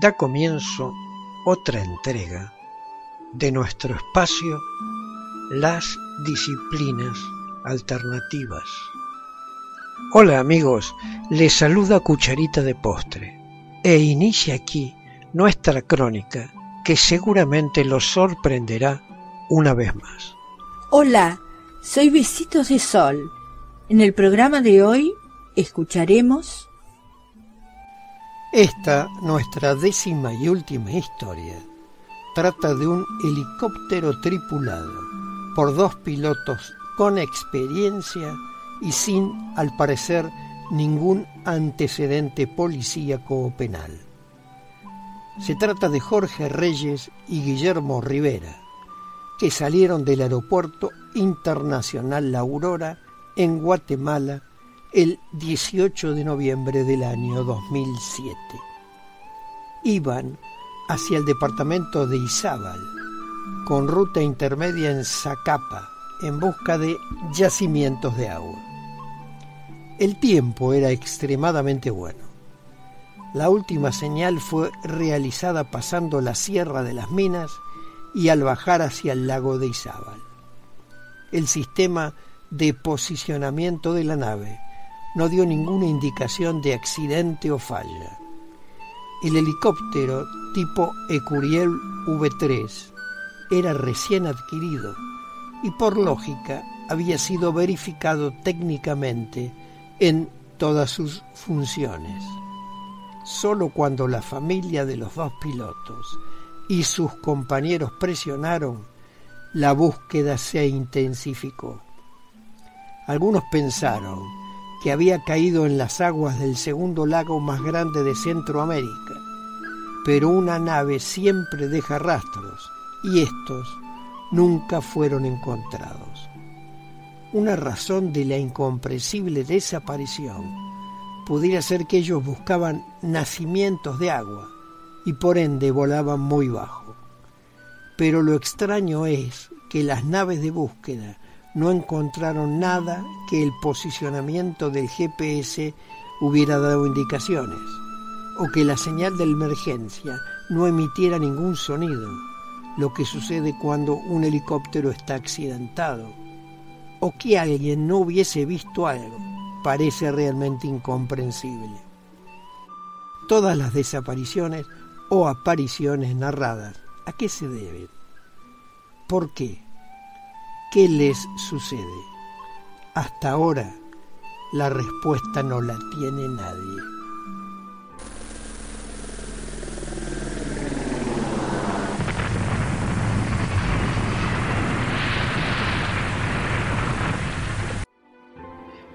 da comienzo otra entrega de nuestro espacio Las Disciplinas Alternativas. Hola amigos, les saluda Cucharita de Postre e inicia aquí nuestra crónica que seguramente los sorprenderá una vez más. Hola, soy Besitos de Sol. En el programa de hoy escucharemos esta, nuestra décima y última historia, trata de un helicóptero tripulado por dos pilotos con experiencia y sin, al parecer, ningún antecedente policíaco o penal. Se trata de Jorge Reyes y Guillermo Rivera, que salieron del Aeropuerto Internacional La Aurora en Guatemala el 18 de noviembre del año 2007. Iban hacia el departamento de Izábal, con ruta intermedia en Zacapa, en busca de yacimientos de agua. El tiempo era extremadamente bueno. La última señal fue realizada pasando la Sierra de las Minas y al bajar hacia el lago de Izábal. El sistema de posicionamiento de la nave no dio ninguna indicación de accidente o falla. El helicóptero tipo Ecuriel V3 era recién adquirido y por lógica había sido verificado técnicamente en todas sus funciones. Solo cuando la familia de los dos pilotos y sus compañeros presionaron, la búsqueda se intensificó. Algunos pensaron que había caído en las aguas del segundo lago más grande de Centroamérica. Pero una nave siempre deja rastros y estos nunca fueron encontrados. Una razón de la incomprensible desaparición pudiera ser que ellos buscaban nacimientos de agua y por ende volaban muy bajo. Pero lo extraño es que las naves de búsqueda no encontraron nada que el posicionamiento del GPS hubiera dado indicaciones, o que la señal de emergencia no emitiera ningún sonido, lo que sucede cuando un helicóptero está accidentado, o que alguien no hubiese visto algo, parece realmente incomprensible. Todas las desapariciones o apariciones narradas, ¿a qué se deben? ¿Por qué? ¿Qué les sucede? Hasta ahora la respuesta no la tiene nadie.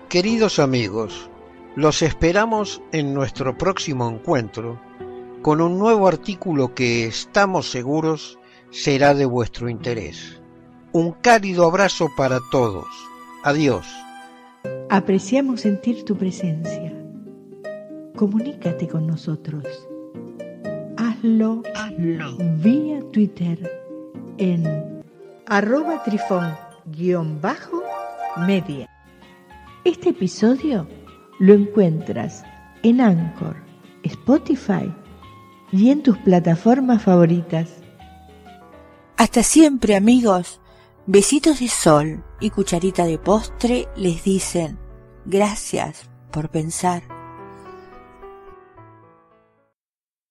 Queridos amigos, los esperamos en nuestro próximo encuentro con un nuevo artículo que estamos seguros será de vuestro interés. Un cálido abrazo para todos. Adiós. Apreciamos sentir tu presencia. Comunícate con nosotros. Hazlo, Hazlo. vía Twitter en arroba trifón-media. Este episodio lo encuentras en Anchor, Spotify y en tus plataformas favoritas. Hasta siempre amigos. Besitos de sol y cucharita de postre les dicen gracias por pensar.